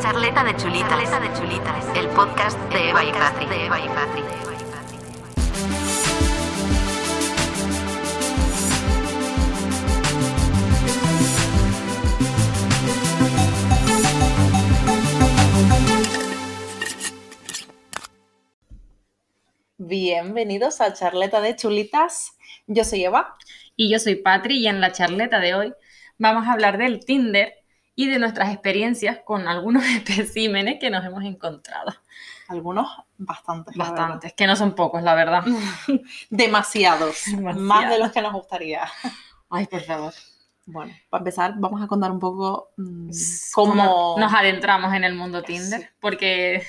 Charleta de chulitas. Charleta de chulitas. El podcast de Eva y Patri. De Eva y Patri. Bienvenidos a Charleta de Chulitas. Yo soy Eva. Y yo soy Patri y en la charleta de hoy vamos a hablar del Tinder y de nuestras experiencias con algunos especímenes que nos hemos encontrado. Algunos bastantes. Bastantes, que no son pocos, la verdad. Demasiados. Demasiados. Más de los que nos gustaría. Ay, por favor. Bueno, para empezar, vamos a contar un poco mm, ¿Cómo cómo. nos adentramos en el mundo Tinder? Sí. Porque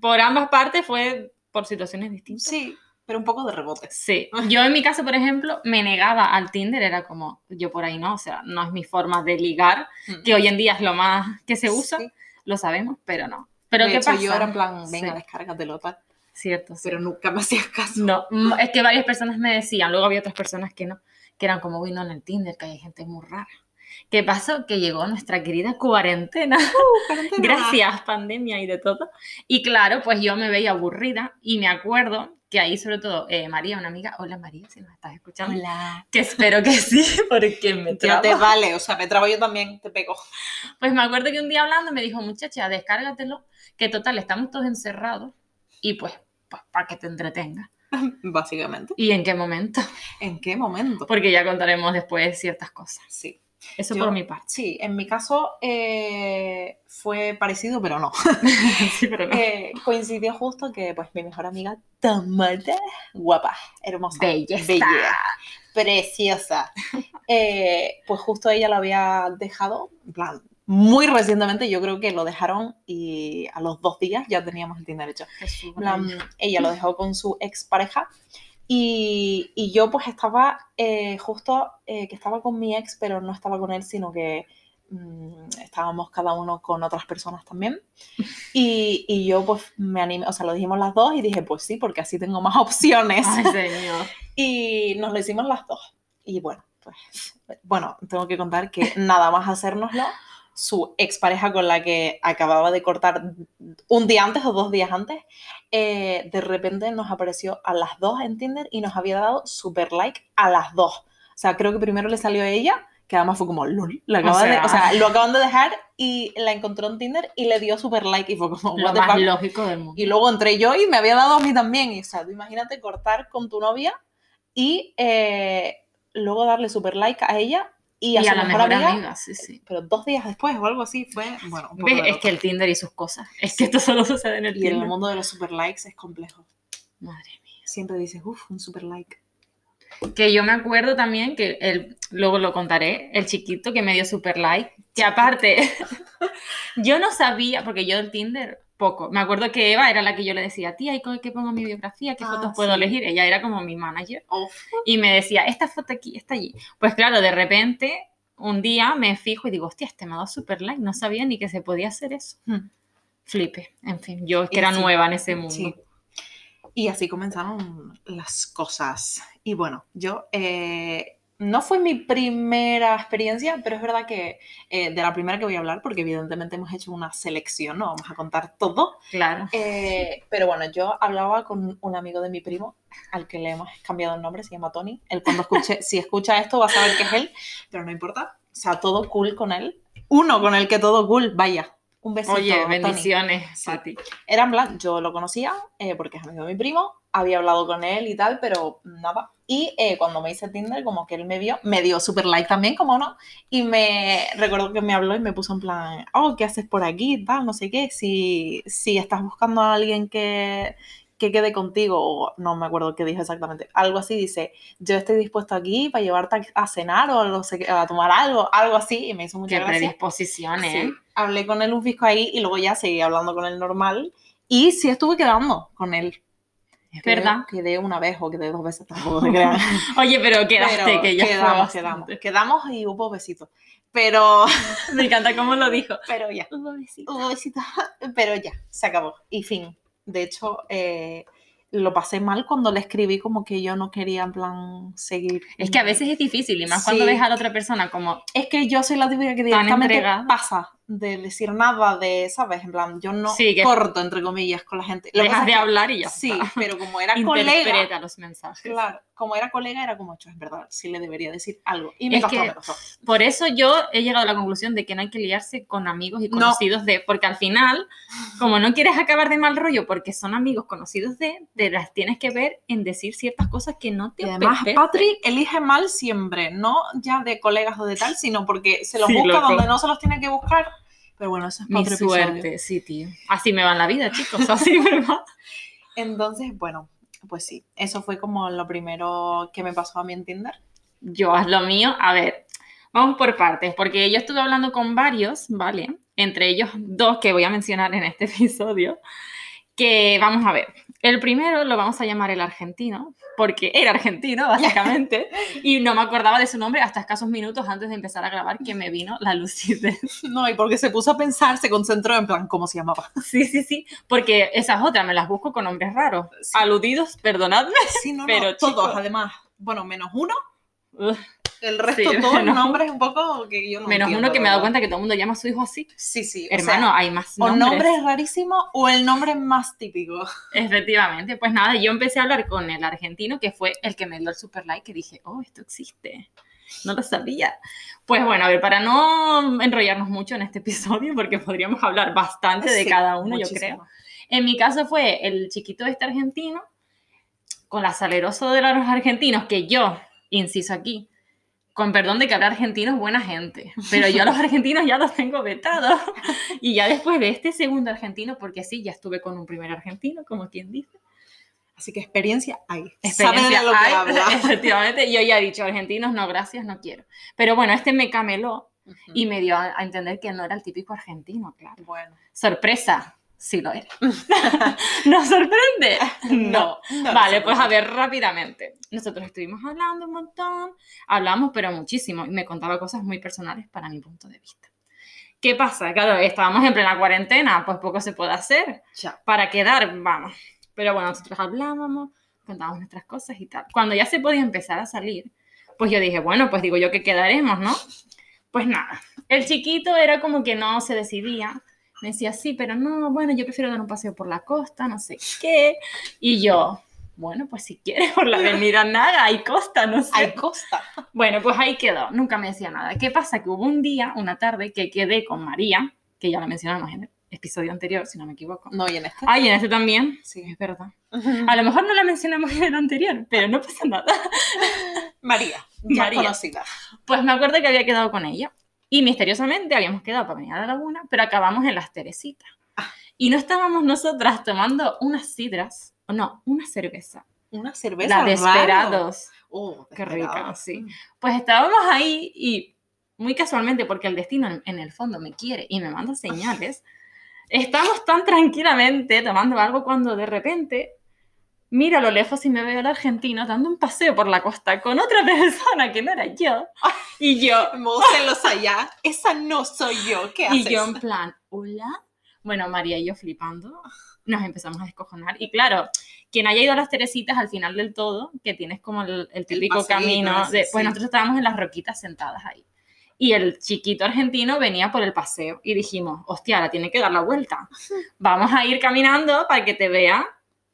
por ambas partes fue por situaciones distintas. Sí, pero un poco de rebote. Sí, yo en mi caso, por ejemplo, me negaba al Tinder, era como, yo por ahí no, o sea, no es mi forma de ligar, que hoy en día es lo más que se usa, Sí. lo sabemos, pero no. Pero de ¿qué hecho, pasa? yo era en plan, venga, Sí, descárgatelo tal. cierto, sí. Pero nunca me hacías caso. No, mm, es que varias personas me decían, luego había otras personas que no, que eran como, uy, no, en el Tinder, que hay gente muy rara. ¿Qué pasó? Que llegó nuestra querida cuarentena, Cuarentena. gracias pandemia y de todo. Y claro, pues yo me veía aburrida y me acuerdo que ahí sobre todo eh, María, una amiga, hola María, si nos estás escuchando, Hola. que espero que sí, porque me Ya trabo. te vale, o sea, me trabo yo también, te pego. Pues me acuerdo que un día hablando me dijo, muchacha, descárgatelo, que total, estamos todos encerrados y pues, para que te entretenga. Básicamente. ¿Y en qué momento? ¿En qué momento? Porque ya contaremos después ciertas cosas. Sí. Eso Yo- por mi parte. Sí, en mi caso eh, fue parecido, pero no. sí, pero no. Eh, coincidió justo que pues mi mejor amiga Tamara, guapa, hermosa, Bella está. bella, preciosa, eh, pues justo ella lo había dejado, en plan, muy recientemente, yo creo que lo dejaron y a los dos días ya teníamos el Tinder hecho. Bella. ella lo dejó con su expareja y, y yo pues estaba eh, justo eh, que estaba con mi ex, pero no estaba con él, sino que mm, estábamos cada uno con otras personas también. Y, y yo pues me animé, o sea, lo dijimos las dos y dije, pues sí, porque así tengo más opciones. Ay, señor. Y nos lo hicimos las dos. Y bueno, pues, bueno, tengo que contar que nada más hacérnoslo, su expareja con la que acababa de cortar un día antes o dos días antes, eh, de repente nos apareció a las dos en Tinder y nos había dado super like a las dos. O sea, creo que primero le salió a ella, que además fue como, lol, la acaba de- sea. o sea, lo acaban de dejar y la encontró en Tinder y le dio super like y fue como, Lo más lógico del mundo. Y luego entré yo y me había dado a mí también. Y, o sea, imagínate cortar con tu novia y eh, luego darle super like a ella y a Y su a la mejor, mejor amiga. amiga, sí, sí. Pero dos días después o algo así fue, bueno, un poco ¿Ves? de Es que el Tinder y sus cosas. Es que esto solo sucede en el Y en el Tinder. mundo de los super likes es complejo. Madre mía. Siempre dices, uff, un super like. Que yo me acuerdo también que el, luego lo contaré, el chiquito que me dio super like, que aparte, yo no sabía, porque yo del Tinder poco, me acuerdo que Eva era la que yo le decía, tía, ¿y qué pongo mi biografía? ¿Qué Ah, fotos puedo sí. elegir? Ella era como mi manager y me decía, esta foto aquí, esta allí. Pues claro, de repente, un día me fijo y digo, hostia, este me ha dado super like, no sabía ni que se podía hacer eso. Hmm. Flipe, en fin, yo es que Y era sí, nueva en ese mundo. Sí. Y así comenzaron las cosas. Y bueno, yo eh, no fue mi primera experiencia, pero es verdad que eh, de la primera que voy a hablar, porque evidentemente hemos hecho una selección, no vamos a contar todo. Claro. Eh, pero bueno, yo hablaba con un amigo de mi primo, al que le hemos cambiado el nombre, se llama Tony. Él cuando escuche, si escucha esto va a saber que es él, pero no importa. O sea, todo cool con él. Uno con el que todo cool, vaya. Un besito. Oye, Tony. bendiciones Sí. a ti. Era en plan, yo lo conocía eh, porque es amigo de mi primo, había hablado con él y tal, pero nada. Y eh, cuando me hice Tinder, como que él me vio, me dio super like también, como no, y me recuerdo que me habló y me puso en plan, oh, ¿qué haces por aquí? Tal, no sé qué, si, si estás buscando a alguien que, que quede contigo, o no me acuerdo qué dijo exactamente, algo así, dice, yo estoy dispuesto aquí para llevarte a, cenar o no sé a tomar algo, algo así, y me hizo mucha Qué gracia. predisposiciones. Sí, ¿eh? hablé con él un fisco ahí y luego ya seguí hablando con él normal. Y sí estuve quedando con él. Es verdad. Quedé una vez o quedé dos veces, tampoco te creas. Oye, pero quedaste, Pero que ya quedamos, quedamos. Quedamos y hubo besitos. Pero, Me encanta cómo lo dijo. pero ya. Hubo besito. Hubo besitos. Pero ya, se acabó. Y fin. De hecho, eh, lo pasé mal cuando le escribí como que yo no quería en plan seguir. Es que a veces es difícil, y más cuando ves a la otra persona como, Es que yo soy la típica que directamente pasa. De decir nada de, ¿sabes? En plan, yo no Sí, corto, entre comillas, con la gente. Lo Dejas de que- hablar y ya Sí, está. pero como era colega, los mensajes. claro, como era colega, era como, "Cho, es verdad, sí le debería decir algo. Y me Es costó, que- me costó. Por eso yo he llegado a la conclusión de que no hay que liarse con amigos y No. conocidos de, porque al final, como no quieres acabar de mal rollo porque son amigos conocidos de, te las tienes que ver en decir ciertas cosas que no te Y además, apetece. Patri elige mal siempre, no ya de colegas o de tal, sino porque se los Sí, busca loco. donde no se los tiene que buscar. Pero bueno, eso es para Mi otro episodio. suerte, sí, tío. Así me va en la vida, chicos, así me va. Entonces, bueno, pues sí, eso fue como lo primero que me pasó a mí en Tinder. Yo haz lo mío. A ver, vamos por partes, porque yo estuve hablando con varios, ¿vale? Entre ellos dos que voy a mencionar en este episodio, que vamos a ver. El primero lo vamos a llamar el argentino, porque era argentino, básicamente, y no me acordaba de su nombre hasta escasos minutos antes de empezar a grabar que me vino la lucidez. No, y porque se puso a pensar, se concentró en plan, ¿cómo se llamaba? Sí, sí, sí, porque esas otras me las busco con nombres raros. Sí. Aludidos, perdonadme. Sí, no, no, Pero, todos, chicos. además. Bueno, menos uno, el resto Sí, todos menos- nombres un poco que yo no Menos entiendo, uno que me he dado cuenta que todo el mundo llama a su hijo así. Sí, sí. o Hermano, sea, hay más o nombres. nombres rarísimos o el nombre más típico. Efectivamente, pues nada, yo empecé a hablar con el argentino que fue el que me dio el super like que dije, oh, esto existe. No lo sabía. Pues bueno, a ver, para no enrollarnos mucho en este episodio, porque podríamos hablar bastante de Sí, cada uno, yo muchísimo. creo. En mi caso fue el chiquito este argentino, con la saleroso de los argentinos, que yo, inciso aquí, con perdón de que hablar argentino es buena gente, pero yo a los argentinos ya los tengo vetados. Y ya después de este segundo argentino, porque sí, ya estuve con un primer argentino, como quien dice. Así que experiencia hay. Experiencia lo que hay, habla. Efectivamente, yo ya he dicho argentinos, no, gracias, no quiero. Pero bueno, este me cameló y me dio a a entender que no era el típico argentino, claro. Bueno. Sorpresa, sí lo era. ¿Nos sorprende? No. no Vale, pues a ver rápidamente. Nosotros estuvimos hablando un montón, hablamos pero muchísimo y me contaba cosas muy personales para mi punto de vista. ¿Qué pasa? Claro, estábamos en plena cuarentena, pues poco se puede hacer. Ya. Para quedar, vamos. Pero bueno, nosotros hablábamos, contábamos nuestras cosas y tal. Cuando ya se podía empezar a salir, pues yo dije, bueno, pues digo yo que quedaremos, ¿no? Pues nada, el chiquito era como que no se decidía. Me decía, sí, pero no, bueno, yo prefiero dar un paseo por la costa, no sé qué. Y yo, bueno, pues si quieres por la avenida Naga, hay costa, no sé. Hay costa. Bueno, pues ahí quedó, nunca me decía nada. ¿Qué pasa? Que hubo un día, una tarde, que quedé con María, que ya la mencionamos en el episodio anterior, si no me equivoco. No, y en este. Ay, en este también. Sí. Es verdad. A lo mejor no la mencionamos en el anterior, pero no pasa nada. María. Ya María. conocida. Pues me acuerdo que había quedado con ella. Y misteriosamente habíamos quedado para venir a la laguna, pero acabamos en las Teresitas. Ah. Y no estábamos nosotras tomando unas sidras, o no, una cerveza. Una cerveza. La de. Esperados. Oh, Qué rica, sí. Pues estábamos ahí y muy casualmente, porque el destino en el fondo me quiere y me manda señales, estamos tan tranquilamente tomando algo cuando de repente miro a lo lejos y me veo al argentino dando un paseo por la costa con otra persona que no era yo. Y yo, Móstrenlos allá. Esa no soy yo. ¿Qué y haces? yo en plan, hola. Bueno, María y yo flipando, nos empezamos a descojonar. Y claro, quien haya ido a las Teresitas al final del todo, que tienes como el, el típico paseíto camino, ese, de, sí. pues nosotros estábamos en las roquitas sentadas ahí. Y el chiquito argentino venía por el paseo y dijimos, hostia, ahora tiene que dar la vuelta. Vamos a ir caminando para que te vea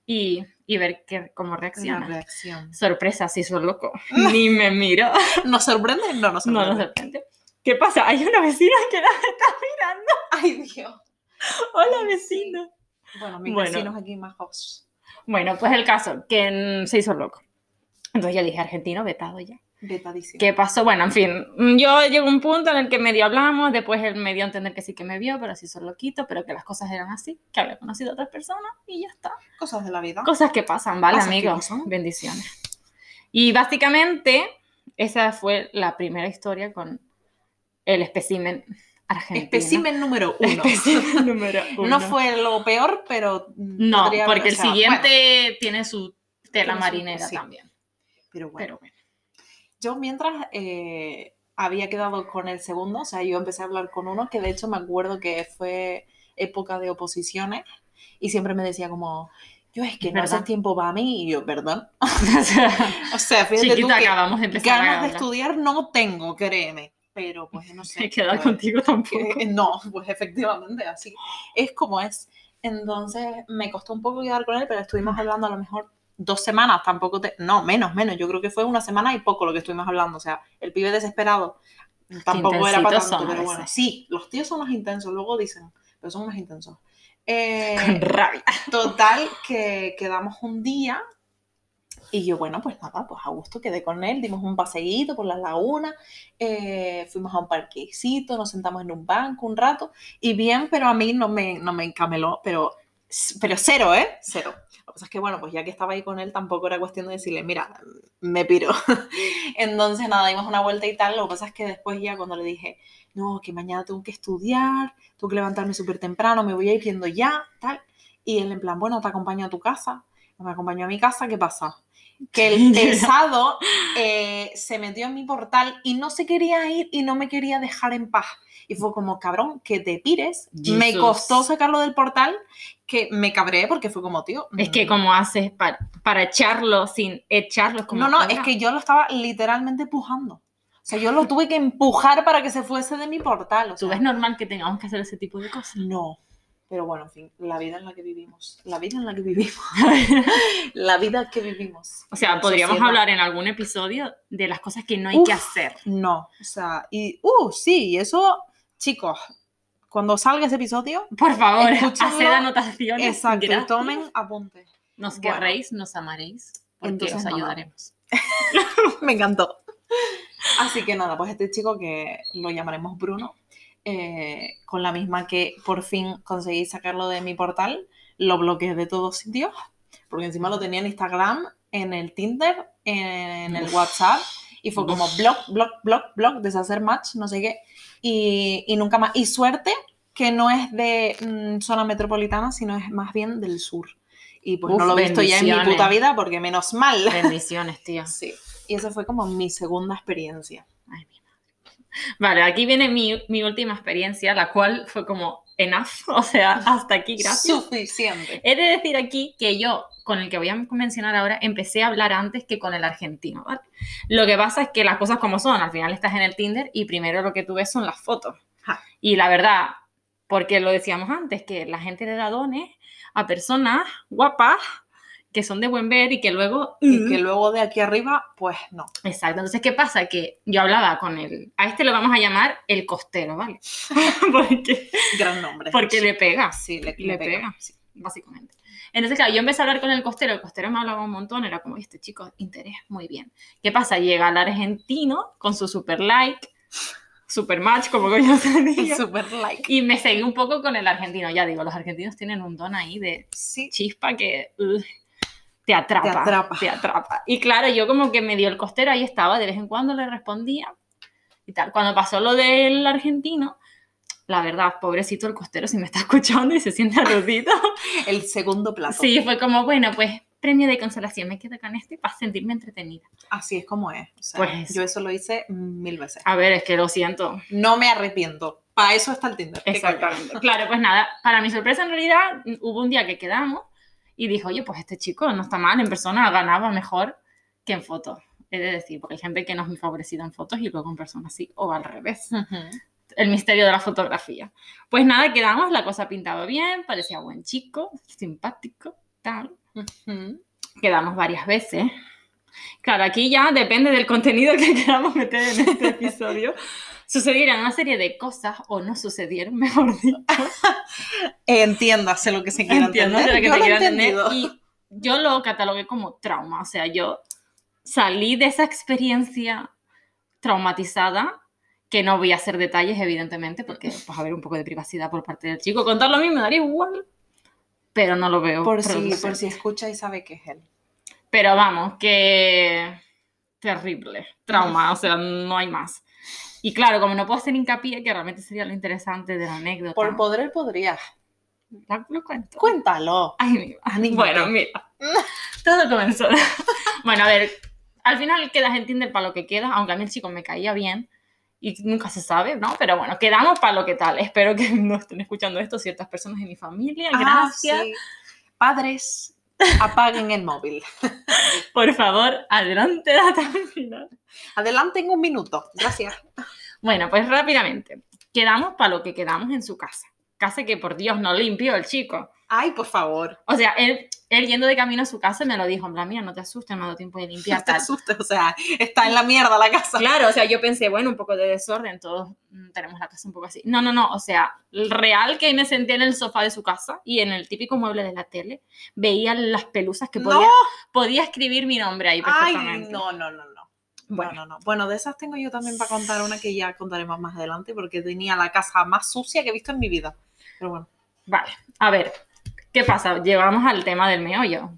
y, y ver que, cómo reacciona. reacción. Sorpresa, si soy loco. Ni me miro. ¿Nos sorprende? No nos No, sorprende. no de repente. ¿Qué pasa? Hay una vecina que nos está mirando. Ay, Dios. Hola, vecino. Bueno, mis Bueno. vecinos aquí majos. Bueno, pues el caso, que se hizo loco. Entonces yo dije, argentino, vetado ya. Vetadísimo. ¿Qué pasó? Bueno, en fin, mm, yo llegó un punto en el que medio hablamos, después él me dio a entender que sí que me vio, pero sí hizo loquito, pero que las cosas eran así, que había conocido a otras personas y ya está. Cosas de la vida. Cosas que pasan, ¿vale, Cosas amigos? Bendiciones. Y básicamente, esa fue la primera historia con el espécimen argentino. Especimen número uno. Espécimen número uno. No fue lo peor, pero. No, haber- porque el o sea, siguiente tiene su tela marinera sí. también. bueno, pero bueno. Pero bueno. Yo mientras eh, había quedado con el segundo, o sea, yo empecé a hablar con uno que de hecho me acuerdo que fue época de oposiciones y siempre me decía como, yo es que Es no verdad. haces tiempo para mí y yo, perdón. O sea, fíjate tú Chiquita, que acabamos de empezar ganas de estudiar no tengo, créeme. pero pues no sé. Quedar pues, contigo tampoco. que- no, pues efectivamente, así es como es. Entonces me costó un poco quedar con él, pero estuvimos hablando a lo mejor dos semanas, tampoco te, no, menos, menos, yo creo que fue una semana y poco lo que estuvimos hablando, o sea, el pibe desesperado tampoco era para tanto, pero bueno, sí, los tíos son más intensos, luego dicen, pero son más intensos. Eh, Con rabia. Total, que quedamos un día y yo, bueno, pues nada, pues a gusto quedé con él, dimos un paseíto por la laguna, eh, fuimos a un parquecito, nos sentamos en un banco un rato y bien, pero a mí no me, no me encameló, pero, pero cero, ¿eh? Cero. Lo que pasa es que, bueno, pues ya que estaba ahí con él, tampoco era cuestión de decirle, mira, me piro. Entonces, nada, dimos una vuelta y tal. Lo que pasa es que después ya cuando le dije, no, que mañana tengo que estudiar, tengo que levantarme súper temprano, me voy a ir yendo ya, tal. Y él en plan, bueno, te acompaño a tu casa. Me acompañó a mi casa, ¿qué pasa? Que el pesado eh, se metió en mi portal y no se quería ir y no me quería dejar en paz. Y fue como, cabrón, que te pires. Me costó sacarlo del portal, que me cabré porque fue como, tío. Es mm, que como haces para, para echarlo sin echarlo como no, no, es que yo lo estaba literalmente empujando. O sea, yo lo tuve que empujar para que se fuese de mi portal. O ¿Tú sea, ves normal que tengamos que hacer ese tipo de cosas? No. Pero bueno, en fin, la vida en la que vivimos. La vida en la que vivimos. la vida que vivimos. o sea, podríamos sociedad. hablar en algún episodio de las cosas que no hay que Uf. hacer. No. O sea, y. Uh, sí, y eso, chicos, cuando salga ese episodio, Por favor, haced anotaciones. exacto, y tomen apuntes. Nos Bueno. querréis, nos amaréis, porque Entonces, os ayudaremos. Me encantó. Así que nada, pues este chico que lo llamaremos Bruno, eh, con la misma que por fin conseguí sacarlo de mi portal, lo bloqueé de todos sitios, porque encima lo tenía en Instagram, en el Tinder, en el Uf. WhatsApp, y fue como Uf. block, block, block, block, deshacer match, no sé qué, y, y nunca más. Y suerte que no es de mm, zona metropolitana, sino es más bien del sur. Y pues no Uf, lo he visto ya en mi puta vida, porque menos mal. Bendiciones, tío. Sí. Y esa fue como mi segunda experiencia. Ay, mi madre. Vale, aquí viene mi, mi última experiencia, la cual fue como enough, o sea, hasta aquí, gracias. Suficiente. He de decir aquí que yo, con el que voy a mencionar ahora, empecé a hablar antes que con el argentino, ¿vale? Lo que pasa es que las cosas como son, al final estás en el Tinder y primero lo que tú ves son las fotos. Ja. Y la verdad, porque lo decíamos antes, que la gente le da dones a personas guapas que son de buen ver y que luego... Y que luego de aquí arriba, pues no. Exacto. Entonces, ¿qué pasa? Que yo hablaba con él. A este lo vamos a llamar el costero, ¿vale? porque, Gran nombre. porque le pega, Sí, le, le le pega. pega, sí, básicamente. Entonces, claro, yo empecé a hablar con el costero. El costero me hablaba un montón. Era como, este chico, interés, muy bien. ¿Qué pasa? Llega el argentino con su super like, super match, como yo se diga. Super like. Y me seguí un poco con el argentino. Ya digo, los argentinos tienen un don ahí de Sí. chispa que te atrapa. Te atrapa. Te atrapa. Y claro, yo como que me dio el costero, ahí estaba, de vez en cuando le respondía y tal. Cuando pasó lo del argentino, la verdad, pobrecito el costero, si me está escuchando y se siente aludido. El segundo plato. sí, fue como, bueno, pues premio de consolación, me quedo con este para sentirme entretenida. Así es como es. O sea, Pues- yo eso lo hice mil veces. A ver, es que lo siento. No me arrepiento. Para eso está el Tinder. Exactamente. Claro, pues nada, para mi sorpresa en realidad hubo un día que quedamos y dijo, oye, pues este chico no está mal, en persona ganaba mejor que en fotos. He de decir, porque hay gente que no es muy favorecida en fotos y luego en persona sí, o al revés. El misterio de la fotografía. Pues nada, quedamos, la cosa pintaba bien, parecía buen chico, simpático, tal. Ujú. Quedamos varias veces. Claro, aquí ya depende del contenido que queramos meter en este episodio. Sucedieron una serie de cosas, o no sucedieron, mejor dicho. Entiéndase lo que se quiera Entiendo entender. lo que Yo te lo entender. Y yo lo catalogué como trauma. O sea, yo salí de esa experiencia traumatizada, que no voy a hacer detalles, evidentemente, porque pues a ver un poco de privacidad por parte del chico. Contarlo a mí me daría igual, pero no lo veo. Por si, por si escucha y sabe que es él. Pero vamos, que terrible, trauma, o sea, no hay más. Y claro, como no puedo hacer hincapié, que realmente sería lo interesante de la anécdota. Por poder podrías. Ya lo cuento. Cuéntalo. Ay. Bueno, mira. Todo comenzó. bueno, a ver, al final quedas en Tinder para lo que queda, aunque a mí el chico me caía bien y nunca se sabe, ¿no? Pero bueno, quedamos para lo que tal. Espero que no estén escuchando esto ciertas personas de mi familia. Ah, Gracias. sí. Padres, apaguen el móvil. Por favor, adelante hasta el final. Adelante en un minuto. Gracias. Bueno, pues rápidamente. Quedamos para lo que quedamos en su casa. Casa que por Dios no limpió el chico. Ay, por favor. O sea, él, él yendo de camino a su casa me lo dijo, en plan, mira, no te asustes, no ha dado tiempo de limpiar. No te tal". asustes, o sea, está en la mierda la casa. Claro, o sea, yo pensé, bueno, un poco de desorden, todos mm, tenemos la casa un poco así. No, no, no, o sea, real que me senté en el sofá de su casa y en el típico mueble de la tele, veía las pelusas que podía, No. podía escribir mi nombre ahí Ay, perfectamente. no, no, no, no. Bueno, No, no, no. Bueno, de esas tengo yo también para contar una que ya contaremos más adelante porque tenía la casa más sucia que he visto en mi vida. Pero bueno. Vale, a ver, ¿qué pasa? Llegamos al tema del meollo.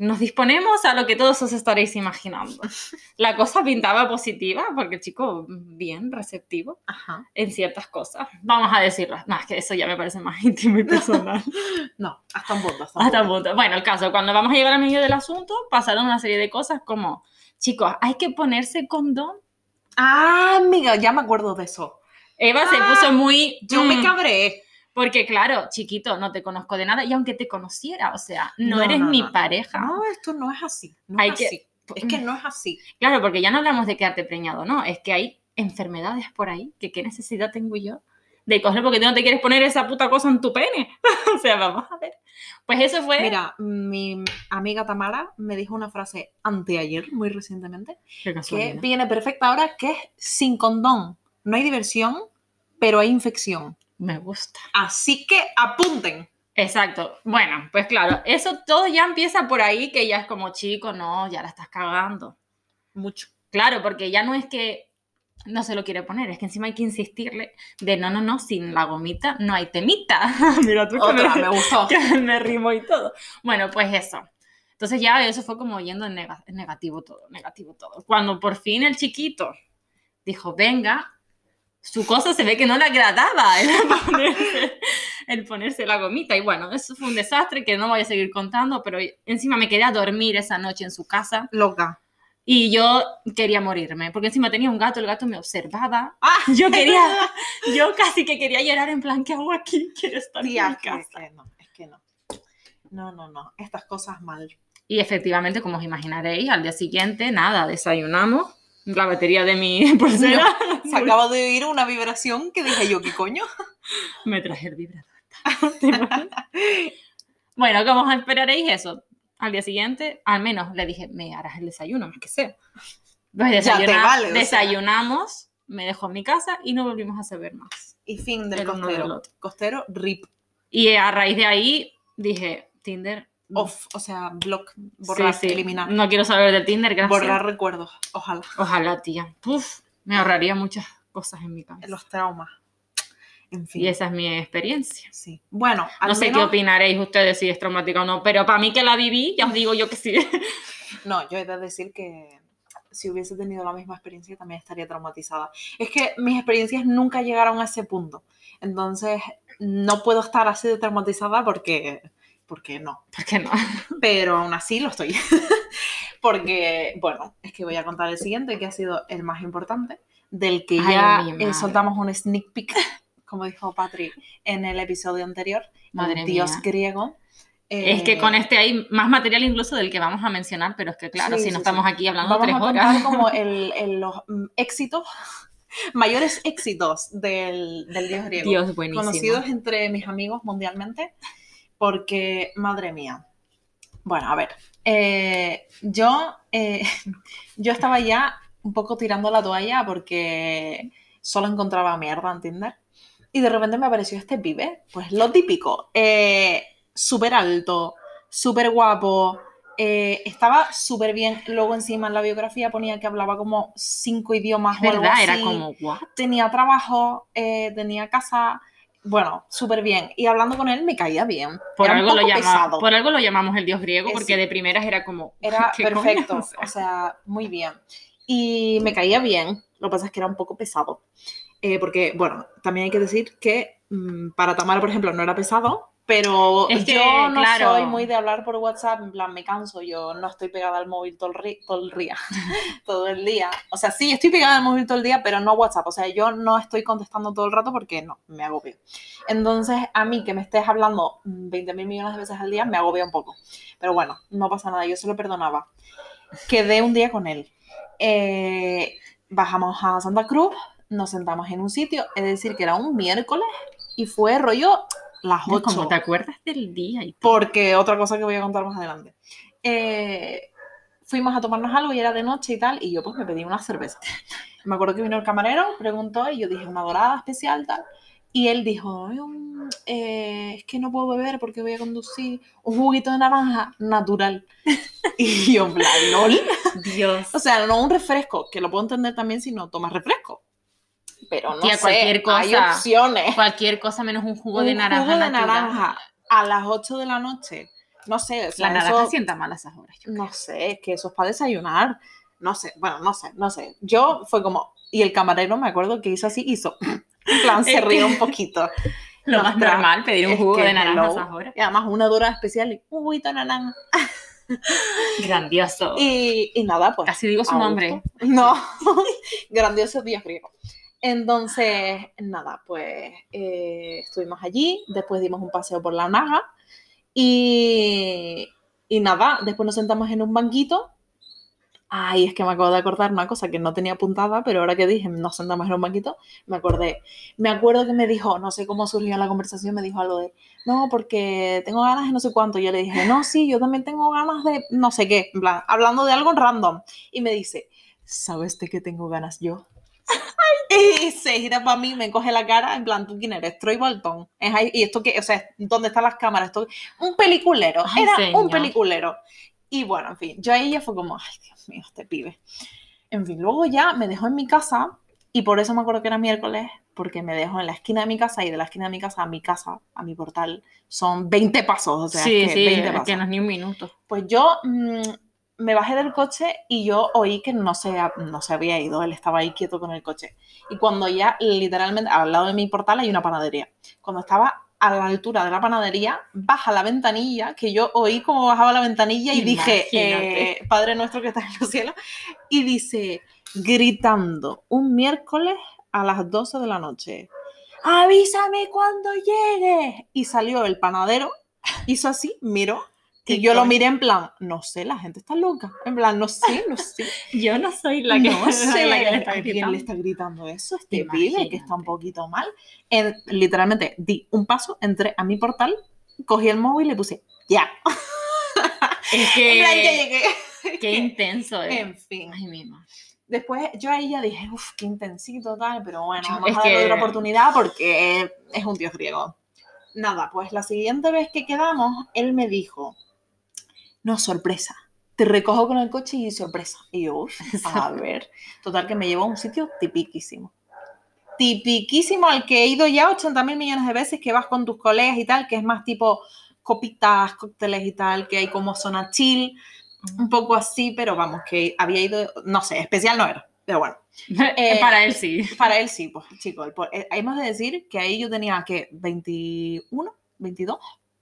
Nos disponemos a lo que todos os estaréis imaginando. La cosa pintaba positiva, porque chico, bien receptivo Ajá. en ciertas cosas. Vamos a decirlo. No, es que eso ya me parece más íntimo y personal. No, hasta un punto. Hasta un Hasta el punto. punto. Bueno, el caso, cuando vamos a llegar al medio del asunto, pasaron una serie de cosas como, chicos, hay que ponerse condón. Ah, amiga, ya me acuerdo de eso. Eva se Ah, puso muy... Yo me mm, cabré. Porque claro, chiquito, no te conozco de nada y aunque te conociera, o sea, no, No, eres no, mi no. pareja. No, esto no es así. No Hay es que- así. Es que no es así. Claro, porque ya no hablamos de quedarte preñado, no, es que hay enfermedades por ahí, que qué necesidad tengo yo de coger porque tú no te quieres poner esa puta cosa en tu pene. o sea, vamos a ver. Pues eso fue... Mira, mi amiga Tamara me dijo una frase anteayer, muy recientemente, que viene perfecta ahora, que es sin condón. No hay diversión, pero hay infección. Me gusta. Así que apunten. Exacto. Bueno, pues claro, eso todo ya empieza por ahí, que ya es como chico, no, ya la estás cagando. Mucho. Claro, porque ya no es que no se lo quiere poner, es que encima hay que insistirle de no, no, no, sin la gomita no hay temita. Mira tú que Otra, me, me gustó. que me rimo y todo. Bueno, pues eso. Entonces ya eso fue como yendo en negativo todo, negativo todo. Cuando por fin el chiquito dijo, venga, su cosa se ve que no le agradaba el ponerse, el ponerse la gomita. Y bueno, eso fue un desastre que no voy a seguir contando, pero encima me quedé a dormir esa noche en su casa Loca. y yo quería morirme, porque encima tenía un gato, el gato me observaba. Ah, Yo quería, yo casi que quería llorar en plan, ¿qué hago aquí? Quiero estar en mi es casa. que no, es que no. No, no, no. Estas cosas mal. Y efectivamente, como os imaginaréis, al día siguiente, nada, desayunamos. La batería de mi pulsera. Se acaba de oír una vibración que dije yo, ¿qué coño? Me traje el vibrador. Bueno, como os esperaréis eso. Al día siguiente, al menos le dije, me harás el desayuno, más que sea. Pues desayuna- vale, sea. desayunamos, me dejó en mi casa y no volvimos a saber más. Y fin del costero. Costero, rip. Y a raíz de ahí dije, Tinder. Off. O sea, block. Borrar, sí, sí, eliminar. No quiero saber de Tinder, gracias. Borrar recuerdos. Ojalá. Ojalá, tía. Uf, me ahorraría muchas cosas en mi cabeza. Los traumas. En fin. Y esa es mi experiencia. Sí. Bueno, al No sé qué opinaréis ustedes si es traumática o no, pero para mí que la viví, ya os digo yo que sí. No, yo he de decir que si hubiese tenido la misma experiencia también estaría traumatizada. Es que mis experiencias nunca llegaron a ese punto. Entonces, no puedo estar así de traumatizada porque, porque no. ¿Por qué no? Pero aún así lo estoy. porque, bueno, es que voy a contar el siguiente, que ha sido el más importante, del que Ay, ya eh, soltamos un sneak peek, como dijo Patri en el episodio anterior, Madre dios mía. griego. Es que Eh, con este hay más material incluso del que vamos a mencionar, pero es que claro, Sí, si sí, no sí. estamos aquí hablando Vamos tres a horas. contar como el, el- los mm, éxitos, mayores éxitos del, del dios griego. Dios, buenísimo. conocidos entre mis amigos mundialmente, porque, madre mía. Bueno, a ver, eh, yo, eh, yo estaba ya un poco tirando la toalla porque solo encontraba mierda en Tinder. Y de repente me apareció este pibe, pues lo típico, eh, súper alto, súper guapo, eh, estaba súper bien. Luego encima en la biografía ponía que hablaba como cinco idiomas o algo ¿Verdad? Era como, ¿what? tenía trabajo, eh, tenía casa, bueno, súper bien. Y hablando con él me caía bien. Por era algo, lo poco por algo lo llamamos el dios griego, porque de primeras era como. Era perfecto, O sea, o sea, muy bien. Y me caía bien, lo que pasa es que era un poco pesado. Eh, porque, bueno, también hay que decir que mm, para Tamara, por ejemplo, no era pesado, pero Es que, yo no claro. soy muy de hablar por WhatsApp, en plan, me canso, yo no estoy pegada al móvil todo el, todo el día, todo el día. O sea, sí, estoy pegada al móvil todo el día, pero no a WhatsApp. O sea, yo no estoy contestando todo el rato porque no, me agobio. Entonces, a mí que me estés hablando 20 mil millones de veces al día, me agobia un poco. Pero bueno, no pasa nada, yo se lo perdonaba. Quedé un día con él. Eh, bajamos a Santa Cruz, nos sentamos en un sitio, es decir, que era un miércoles y fue rollo las ¿Cómo 8. te acuerdas del día y? Porque otra cosa que voy a contar más adelante. Eh, fuimos a tomarnos algo y era de noche y tal, y yo pues me pedí una cerveza. Me acuerdo que vino el camarero, preguntó y yo dije una dorada especial tal. Y él dijo, "Ay, un- eh, es que no puedo beber porque voy a conducir un juguito de naranja natural. Y yo, en plan, lol. Dios. O sea, no un refresco, que lo puedo entender también si no tomas refresco. Pero no Tía, sé, cualquier hay cosa. opciones. Cualquier cosa menos un jugo Un de naranja. jugo de natural. naranja a las 8 de la noche. No sé, o sea, La naranja eso- sienta mal a esas horas. yo creo. no sé, es que eso es para desayunar. No sé, bueno, no sé, no sé. Yo fue como, y el camarero me acuerdo que hizo así, hizo, en plan, se rió un poquito. Lo más normal, pedir un jugo de naranja a hello. esas horas. Y además una dura especial y un juguito de naranja. Grandioso. Y, y nada, pues. Casi digo su a nombre. No, grandioso día griego. Entonces, nada, pues eh, estuvimos allí, después dimos un paseo por la Naga y, y nada, después nos sentamos en un banquito. Ay, es que me acabo de acordar una cosa que no tenía apuntada, pero ahora que dije nos sentamos en un banquito, me acordé. Me acuerdo que me dijo, no sé cómo surgió la conversación, me dijo algo de, no, porque tengo ganas de no sé cuánto. Yo le dije, no, sí, yo también tengo ganas de no sé qué, en hablando de algo random. Y me dice, ¿sabes de qué tengo ganas yo? Y se gira para mí, me coge la cara, en plan, ¿tú quién eres? Troy Bolton. Es ahí, y esto que, o sea, ¿dónde están las cámaras? Esto, un peliculero, Ay, era señor. un peliculero. Y bueno, en fin, yo a ella fue como, ay, Dios mío, este pibe. En fin, luego ya me dejó en mi casa, y por eso me acuerdo que era miércoles, porque me dejó en la esquina de mi casa, y de la esquina de mi casa a mi casa, a mi portal, son 20 pasos, o sea, sí, es que sí, 20 es pasos. que no es ni un minuto. Pues yo mm, me bajé del coche y yo oí que no se, no se había ido, él estaba ahí quieto con el coche. Y cuando ya literalmente al lado de mi portal hay una panadería. Cuando estaba a la altura de la panadería, baja la ventanilla, que yo oí como bajaba la ventanilla y dije, eh, Padre nuestro que estás en los cielos, y dice, gritando, un miércoles a las 12 de la noche, avísame cuando llegues. Y salió el panadero, hizo así, miró, y ¿Qué yo lo miré en plan, no sé, la gente está loca. En plan, no sé, no sé. Yo no soy la que, no sé la que le está quién le está gritando eso. Este pibe que está un poquito mal. En- literalmente di un paso, entré a mi portal, cogí el móvil y le puse, ya. Es En plan, ya llegué. Qué intenso es. En fin. Ay, mi madre. Después yo a ella dije, uff, qué intensito tal, pero bueno, vamos es a darle que- otra oportunidad porque es un dios griego. Nada, pues la siguiente vez que quedamos, él me dijo, no, sorpresa, te recojo con el coche y sorpresa. Y yo, a ver, total que me llevó a un sitio tipiquísimo. Tipiquísimo al que he ido ya 80 mil millones de veces, que vas con tus colegas y tal, que es más tipo copitas, cócteles y tal, que hay como zona chill, un poco así, pero vamos, que había ido, no sé, especial no era, pero bueno. Eh, Para él sí. Para él sí, pues chicos, eh, hemos de decir que ahí yo tenía que 21, 22,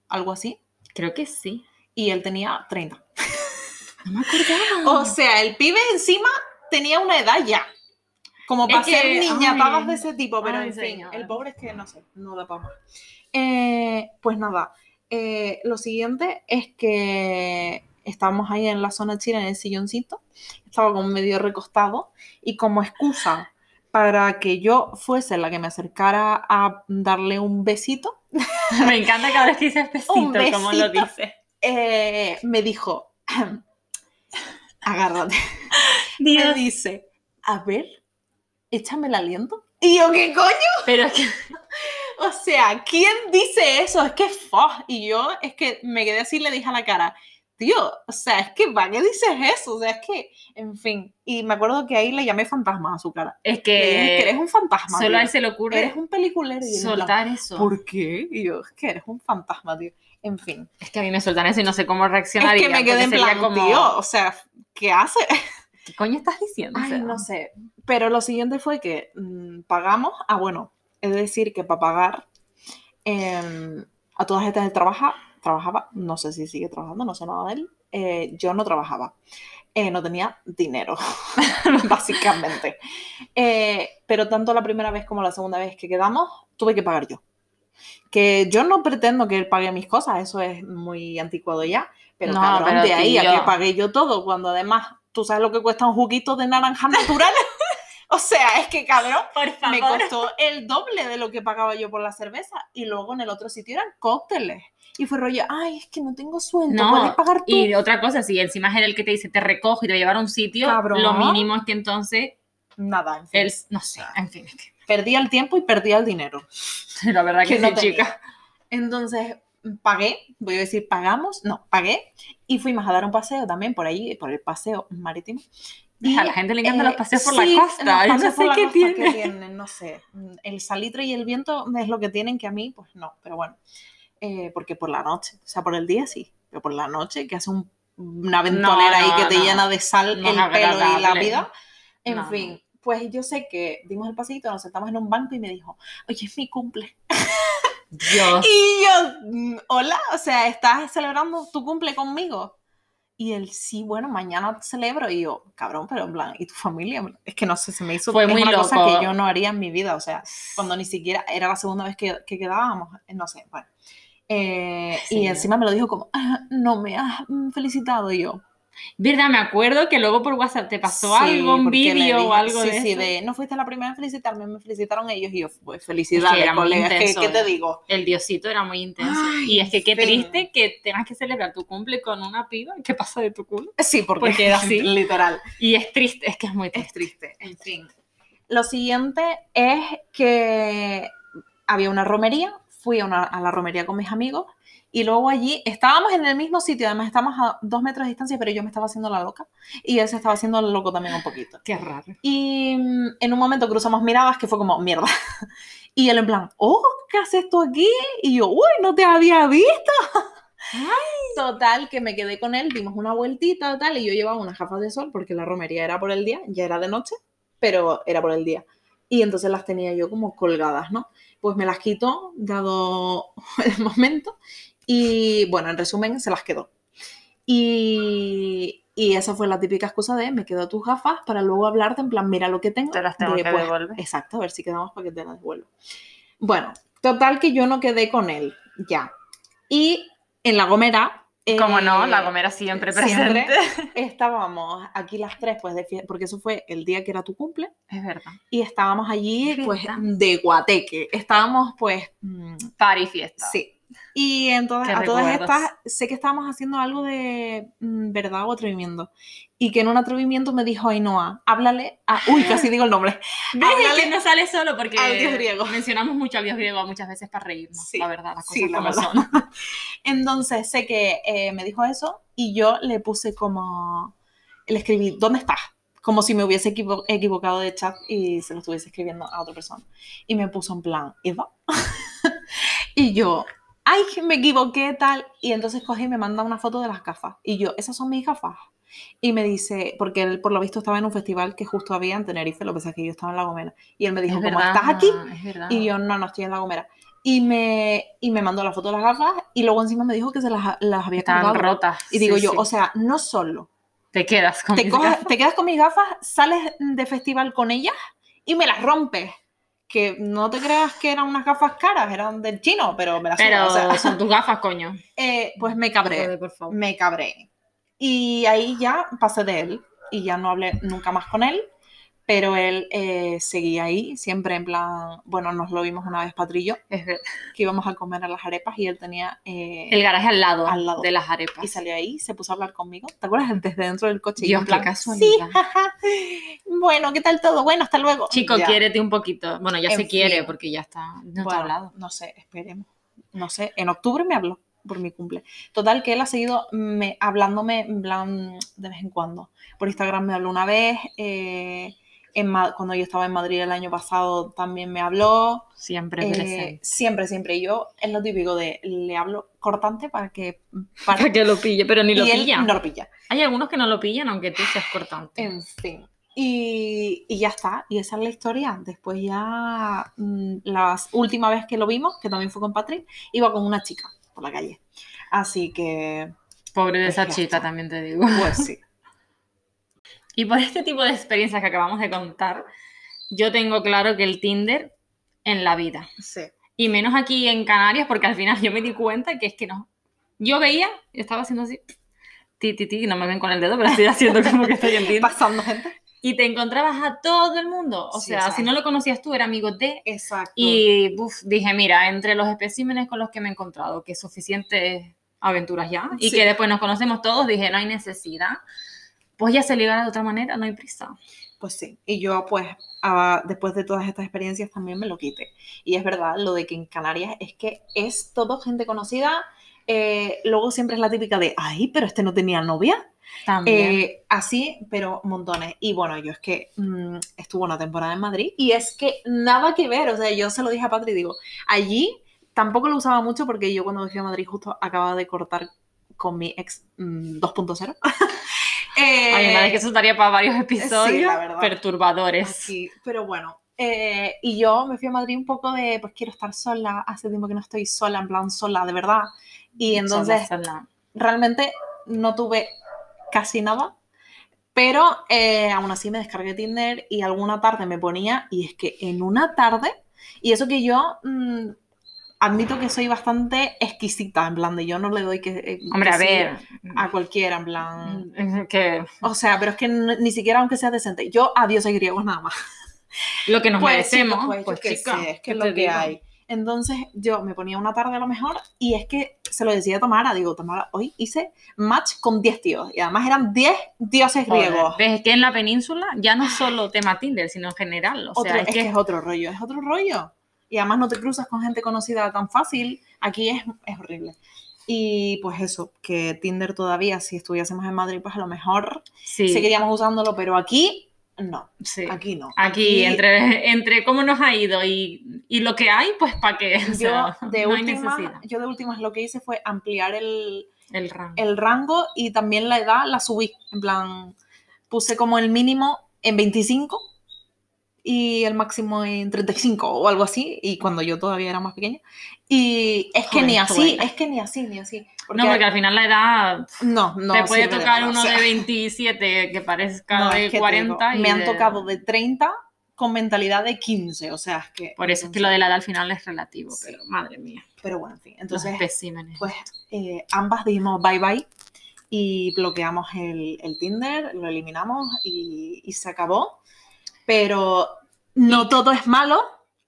algo así, Creo que sí. Y él tenía 30. No me acordaba. O sea, el pibe encima tenía una edad ya. Como Es para que, ser niñatadas ay, de ese tipo, pero ay, en fin, señora. el pobre es que no sé, no da para más. Eh, pues nada, eh, lo siguiente es que estábamos ahí en la zona china, en el silloncito, estaba como medio recostado, y como excusa para que yo fuese la que me acercara a darle un besito, Me encanta cada vez que dices besito, Un como lo besito. Eh, me dijo, agárrate. me Dios. dice, a ver, échame el aliento. Y yo, ¿qué coño? Pero es que O sea, ¿quién dice eso? Es que fo. Y yo, es que me quedé así y le dije a la cara, tío, o sea, es que, ¿para qué dices eso? O sea, es que, en fin. Y me acuerdo que ahí le llamé fantasma a su cara. es Le dije, que eres que un fantasma. solo tío. a él se le ocurre Eres un peliculero. Y en plan, soltar eso. ¿Por qué? Y yo, es que eres un fantasma, tío. En fin. Es que a mí me soltan eso y no sé cómo Es reaccionaría. que me quedé en plan, tío, o sea, ¿qué hace? ¿Qué coño estás diciendo? O Ay, sea, no sé. Pero lo siguiente fue que mm, pagamos. Ah, bueno, es decir, que para pagar em, a todas estas él trabaja, trabajaba, no sé si sigue trabajando, no sé nada de él. eh, yo no trabajaba. Eh, no tenía dinero, básicamente. Eh, pero tanto la primera vez como la segunda vez que quedamos, tuve que pagar yo. Que yo no pretendo que él pague mis cosas, eso es muy anticuado ya. Pero No, cabrón, pero de ahí a que pagué yo todo, cuando además tú sabes lo que cuesta un juguito de naranja natural. O sea, es que cabrón, Por me costó el doble de lo que pagaba yo por la cerveza. Y luego en el otro sitio eran cócteles. Y fue rollo, ay, es que no tengo sueldo, No, puedes pagar tú. Y otra cosa, si encima es el que te dice te recojo y te va a llevar a un sitio, Cabrón. lo mínimo es que entonces Nada, en fin. no sé, en fin, es que- Perdía el tiempo y perdía el dinero. la verdad que, Que no sí, tenía. chica. Entonces pagué, voy a decir pagamos, no, pagué. Y fuimos a dar un paseo también por ahí, por el paseo marítimo. a la gente le encantan eh, los paseos por sí, la costa. Yo no sé qué costa tiene. que tienen, no sé. El salitre y el viento es lo que tienen que a mí, pues no, pero bueno. Eh, porque por la noche, o sea, por el día sí, pero por la noche que hace un- una ventonera ahí no, que te no. llena de sal No el pelo y la vida. En No. fin, pues yo sé que dimos el paseito, nos sentamos en un banco y me dijo, oye, es mi cumple. Dios. Y yo, mm, hola, o sea, ¿estás celebrando tu cumple conmigo? Y él, sí, bueno, mañana celebro. Y yo, cabrón, pero en plan, ¿y tu familia? Es que no sé, se me hizo Fue es muy una cosa loco. que yo no haría en mi vida. O sea, cuando ni siquiera era la segunda vez que, que quedábamos, no sé, bueno. Eh, Sí. Y encima me lo dijo como, "Ah, no me has mm, felicitado. Y yo, Verdad, me acuerdo que luego por WhatsApp te pasó Sí, algo, un porque le vídeo o algo sí, de sí, eso. de no fuiste la primera en felicitarme, me felicitaron ellos y yo, pues felicidades, era muy colegas, ¿qué, intenso, qué te eh. digo? El diosito era muy intenso. Ay, y es que qué triste que tengas que celebrar tu cumple con una piba que pasa de tu culo. Sí, porque, Porque era así. literal. Y es triste, es que es muy Es triste. triste, en fin. Lo siguiente es que había una romería, fui a, una- a la romería con mis amigos y luego allí estábamos en el mismo sitio, además estábamos a dos metros de distancia, pero yo me estaba haciendo la loca y él se estaba haciendo el loco también un poquito. Qué raro. Y mm, en un momento cruzamos miradas que fue como, mierda. Y él en plan, oh, ¿qué haces tú aquí? Y yo, uy, no te había visto. Total, que me quedé con él, dimos una vueltita tal, y yo llevaba unas gafas de sol porque la romería era por el día, ya era de noche, pero era por el día. Y entonces las tenía yo como colgadas, ¿no? Pues me las quitó, dado el momento, y bueno, en resumen, se las quedó. Y, y esa fue la típica excusa de me quedo tus gafas para luego hablarte en plan, mira lo que tengo. Te las tengo de, que pues, devolver. Exacto, a ver si quedamos para que te las devuelva. Bueno, total que yo no quedé con él, ya. Y en La Gomera... Como no, eh, la gomera siempre siempre. presente. Estábamos aquí las tres, pues, de fie- porque eso fue el día que era tu cumple, Es verdad. y estábamos allí, Es pues, de guateque. Estábamos, pues, mm, Party fiesta. sí. Y entonces, a todas estas, sé que estábamos haciendo algo de mm, verdad o atrevimiento. Y que en un atrevimiento me dijo Ainhoa, háblale a... Uy, casi digo el nombre. Háblale que no sale solo porque al dios griego. mencionamos mucho al dios griego muchas veces para reírnos, Sí, la verdad, las cosas sí, la como verdad. son. Entonces sé que eh, me dijo eso y yo le puse como, le escribí, ¿dónde estás? Como si me hubiese equivo- equivocado de chat y se lo estuviese escribiendo a otra persona. Y me puso en plan, Eva. y yo, ay, me equivoqué tal. Y entonces cogí y me manda una foto de las gafas. Y yo, esas son mis gafas. Y me dice, porque él por lo visto estaba en un festival que justo había en Tenerife, lo que pasa es que yo estaba en La Gomera. Y él me dijo, Es como verdad, estás aquí, es y yo, no, no estoy en La Gomera. Y me, y me mandó la foto de las gafas y luego encima me dijo que se las, las había cargado. rotas. Y digo sí, yo, sí. o sea, no solo te quedas con te, mis coges- gafas. te quedas con mis gafas, sales de festival con ellas y me las rompes. Que no te creas que eran unas gafas caras, eran del chino, pero me las Pero o sea, son tus gafas, coño. eh, pues me cabré, por favor. me cabré. Y ahí ya pasé de él y ya no hablé nunca más con él, pero él eh, seguía ahí, siempre en plan, bueno, nos lo vimos una vez Patrillo, que íbamos a comer a las arepas y él tenía... eh, El garaje al lado, Al lado. de las arepas. y salió ahí, se puso a hablar conmigo. ¿Te acuerdas? Desde dentro del coche. y en plan, qué casualidad. Sí, jaja. Bueno, ¿qué tal todo? Bueno, hasta luego. Chico, Ya. quiérete un poquito. Bueno, ya En se quiere porque ya está. No te ha hablado. No sé, esperemos. No sé, en octubre me habló por mi cumple. Total, que él ha seguido me, hablándome en plan de vez en cuando. Por Instagram me habló una vez. eh, en cuando yo estaba en Madrid el año pasado también me habló. Siempre Eh, presente. siempre, siempre. Yo es lo típico de le hablo cortante para que. Para, Para que lo pille, pero ni lo y él pilla. no lo pilla. Hay algunos que no lo pillan, aunque tú seas cortante. En fin. Y, y ya está, y esa es la historia. Después ya, mm, la última vez que lo vimos, que también fue con Patrick, iba con una chica por la calle. Así que, Pobre de Pues esa chica, está. también te digo. pues sí. Y por este tipo de experiencias que acabamos de contar, yo tengo claro que el Tinder en la vida. sí. Y menos aquí en Canarias, porque al final yo me di cuenta que es que no. Yo veía, yo estaba haciendo así, ti, ti, ti, no me ven con el dedo, pero estoy haciendo como que estoy en Tinder. Pasando gente. y te encontrabas a todo el mundo. O Sí, sea, o sea, si no lo conocías tú, era amigo de. Exacto. Y uf, dije, mira, entre los especímenes con los que me he encontrado, que suficientes aventuras ya, y Sí. que después nos conocemos todos, dije, no hay necesidad. Pues ya se ligará de otra manera, no hay prisa. Pues sí, y yo pues ah, después de todas estas experiencias también me lo quité. Y es verdad, lo de que en Canarias es que es todo gente conocida. eh, luego siempre es la típica de, ay, pero este no tenía novia. También. Eh, así, pero montones. Y bueno, yo es que mm, estuve una temporada en Madrid y es que nada que ver. O sea, yo se lo dije a Patri, digo, allí tampoco lo usaba mucho porque yo cuando fui a Madrid justo acababa de cortar con mi ex mm, 2.0. Eh, Ay, madre, que eso estaría para varios episodios perturbadores. Sí, pero bueno. eh, y yo me fui a Madrid un poco de, pues quiero estar sola, hace tiempo que no estoy sola, en plan sola, de verdad. Y entonces Sola, sola. realmente no tuve casi nada, pero eh, aún así me descargué Tinder y alguna tarde me ponía, y es que en una tarde, y eso que yo mm, admito que soy bastante exquisita, en plan de yo no le doy que... eh, Hombre, que a ver. A cualquiera, en plan... Que O sea, pero es que ni siquiera aunque sea decente. Yo adiós soy griegos nada más. lo que nos Pues, merecemos, pues, pues, chica, es que ¿qué es lo que digo? hay. Entonces yo me ponía una tarde a lo mejor y es que se lo decía a Tamara, digo, Tamara, hoy hice match con 10 tíos y además eran 10 dioses Joder, griegos. ves que en la península ya no solo tema Tinder, sino en general. O Otro- sea, es es que es otro rollo, es otro rollo. Y además no te cruzas con gente conocida tan fácil, aquí es, es horrible. Y pues eso, que Tinder todavía, si estuviésemos en Madrid, pues a lo mejor sí, seguiríamos usándolo, pero aquí no, sí. aquí no. Aquí, entre, entre cómo nos ha ido y, y lo que hay, pues para qué. O yo de no hay última, necesidad. yo de últimas lo que hice fue ampliar el, El rango. el rango y también la edad la subí. En plan, puse como el mínimo en 25 y el máximo en 35 o algo así. Y cuando yo todavía era más pequeña. Y es que Joder, ni así, buena. es que ni así, ni así. no, porque al final la edad no, no te puede tocar uno o sea, de 27 que parezca no, de es que te 40 digo, y me han de- tocado de 30 con mentalidad de 15. O sea, es que. Por eso es que lo de la edad al final es relativo, pero madre mía. Pero bueno, en fin. Entonces, Entonces, especímenes. pues eh, ambas dijimos bye bye y bloqueamos el, el Tinder, lo eliminamos y, y se acabó. Pero no todo es malo,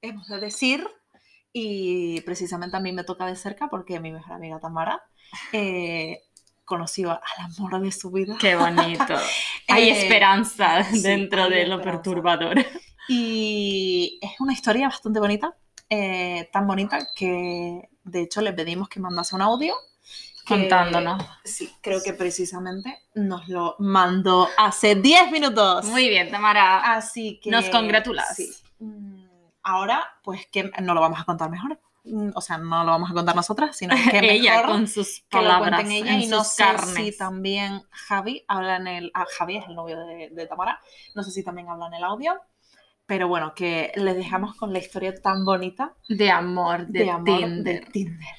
hemos de decir. Y precisamente a mí me toca de cerca porque mi mejor amiga Tamara eh, conoció al amor de su vida. Qué bonito. Hay Eh, esperanza sí, dentro hay de lo esperanza. perturbador. Y es una historia bastante bonita, eh, tan bonita que de hecho le pedimos que mandase un audio. Contándonos. Sí, creo que precisamente nos lo mandó hace 10 minutos. Muy bien, Tamara. Así que... Nos congratulas. sí. Mm, Ahora, pues que no lo vamos a contar mejor. Mm, O sea, no lo vamos a contar nosotras, sino que ella mejor con sus que lo palabras, ella en y no sus sé carnes. si también Javi habla en el... ah, Javi es el novio de, de Tamara. No sé si también habla en el audio. Pero bueno, que les dejamos con la historia tan bonita De amor, de, de, amor Tinder. de Tinder.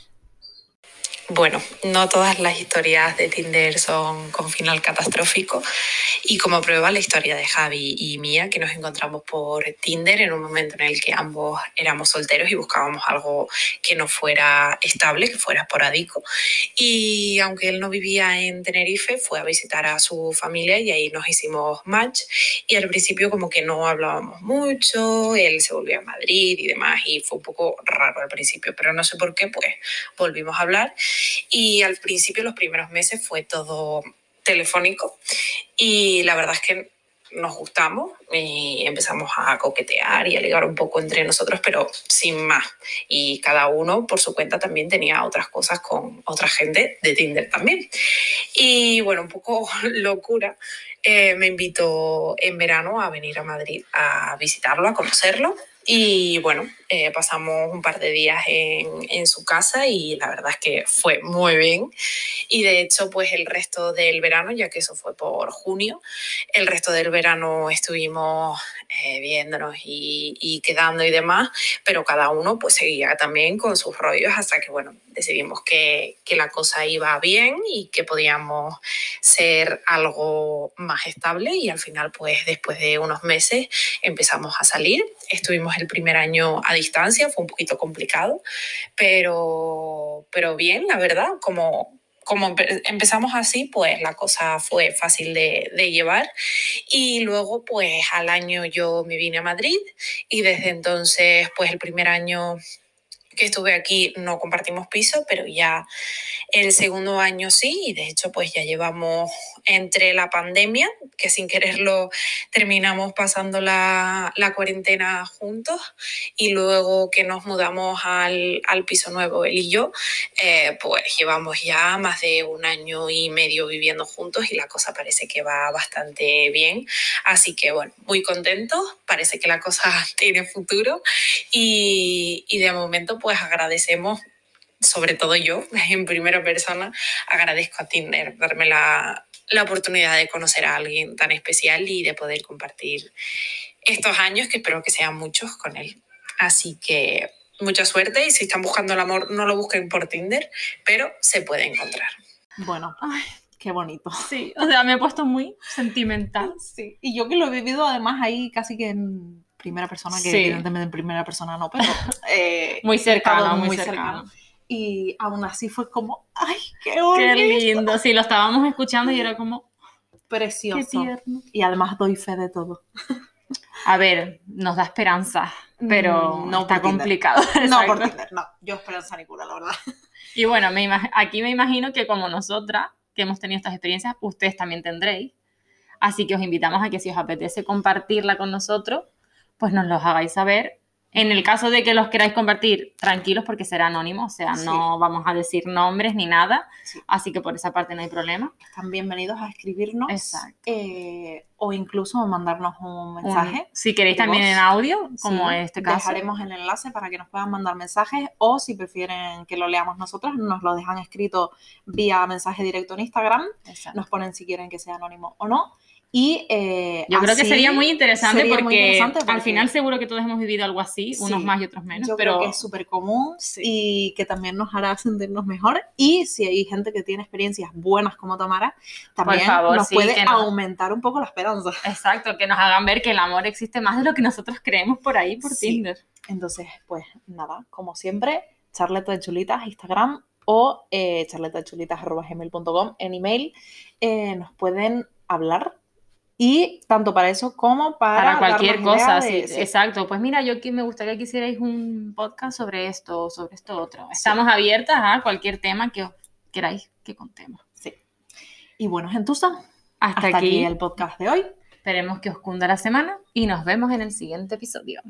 Bueno, no todas las historias de Tinder son con final catastrófico. Y como prueba la historia de Javi y mía que nos encontramos por Tinder en un momento en el que ambos éramos solteros y buscábamos algo que no fuera estable, que fuera esporádico. Y aunque él no vivía en Tenerife, fue a visitar a su familia y ahí nos hicimos match. Y al principio como que no hablábamos mucho, él se volvió a Madrid y demás y fue un poco raro al principio, pero no sé por qué, pues volvimos a hablar y al principio, los primeros meses, fue todo telefónico. Y la verdad es que nos gustamos y empezamos a coquetear y a ligar un poco entre nosotros, pero sin más. Y cada uno por su cuenta también tenía otras cosas con otra gente de Tinder también. Y bueno, un poco locura. eh, me invitó en verano a venir a Madrid a visitarlo, a conocerlo. Y bueno, eh, pasamos un par de días en, en su casa y la verdad es que fue muy bien. Y de hecho, pues el resto del verano, ya que eso fue por junio, el resto del verano estuvimos eh, viéndonos y, y quedando y demás, pero cada uno pues seguía también con sus rollos hasta que, bueno, decidimos que, que la cosa iba bien y que podíamos ser algo más estable y al final, pues después de unos meses empezamos a salir. Estuvimos el primer año a distancia, fue un poquito complicado, pero, pero bien, la verdad, como como empe- empezamos así, pues la cosa fue fácil de, de llevar. Y luego, pues al año yo me vine a Madrid y desde entonces, pues el primer año que estuve aquí no compartimos piso, pero ya el segundo año sí, y de hecho pues ya llevamos entre la pandemia, que sin quererlo terminamos pasando la, la cuarentena juntos, y luego que nos mudamos al, al piso nuevo, él y yo, eh, pues llevamos ya más de un año y medio viviendo juntos y la cosa parece que va bastante bien. Así que bueno, muy contentos, parece que la cosa tiene futuro y, y de momento pues agradecemos sobre todo yo, en primera persona, agradezco a Tinder darme la, la oportunidad de conocer a alguien tan especial y de poder compartir estos años, que espero que sean muchos, con él. Así que mucha suerte y si están buscando el amor, no lo busquen por Tinder, pero se puede encontrar. Bueno, Ay. qué bonito. Sí, o sea, me he puesto muy sentimental. Sí. Y yo que lo he vivido además ahí casi que en primera persona, que Sí. evidentemente en primera persona no, pero eh, Muy cercano, muy cercano. Y aún así fue como, ¡ay, qué bonito! Qué lindo. Sí, lo estábamos escuchando y era como, qué Precioso. tierno. Y además doy fe de todo. A ver, nos da esperanza, pero Mm, no está complicado. No, por. Tinder, no. Yo esperanza ninguna, la verdad. Y bueno, me aquí me imagino que como nosotras, que hemos tenido estas experiencias, ustedes también tendréis. Así que os invitamos a que si os apetece compartirla con nosotros, pues nos los hagáis saber. En el caso de que los queráis compartir, tranquilos porque será anónimo, o sea, Sí. no vamos a decir nombres ni nada, Sí. así que por esa parte no hay problema. Están bienvenidos a escribirnos. Exacto. eh, o incluso mandarnos un Un- mensaje. si queréis también voz. en audio, como Sí, en este caso. Dejaremos el enlace para que nos puedan mandar mensajes o si prefieren que lo leamos nosotros, nos lo dejan escrito vía mensaje directo en Instagram. Exacto. Nos ponen si quieren que sea anónimo o no. Y eh, Yo creo que sería muy interesante sería porque, muy interesante al final seguro que todos hemos vivido algo así, Sí. unos más y otros menos, yo pero creo que es súper común Sí. y que también nos hará sentirnos mejor. Y si hay gente que tiene experiencias buenas como Tamara, también favor, nos sí, puede no. aumentar un poco la esperanza. exacto, que nos hagan ver que el amor existe más de lo que nosotros creemos por ahí, por. Tinder. Entonces, pues nada, como siempre, charleta de chulitas, Instagram o eh, charletadechulitas.gmail.com en email, eh, nos pueden hablar. Y tanto para eso como para, Para cualquier cosa, sí, sí. exacto. Pues mira, yo que me gustaría que hicierais un podcast sobre esto o sobre esto otro. Estamos abiertas a cualquier tema que queráis que contemos. sí. Y bueno, Gentusa, Hasta, hasta aquí, aquí el podcast de hoy. esperemos que os cunda la semana y nos vemos en el siguiente episodio.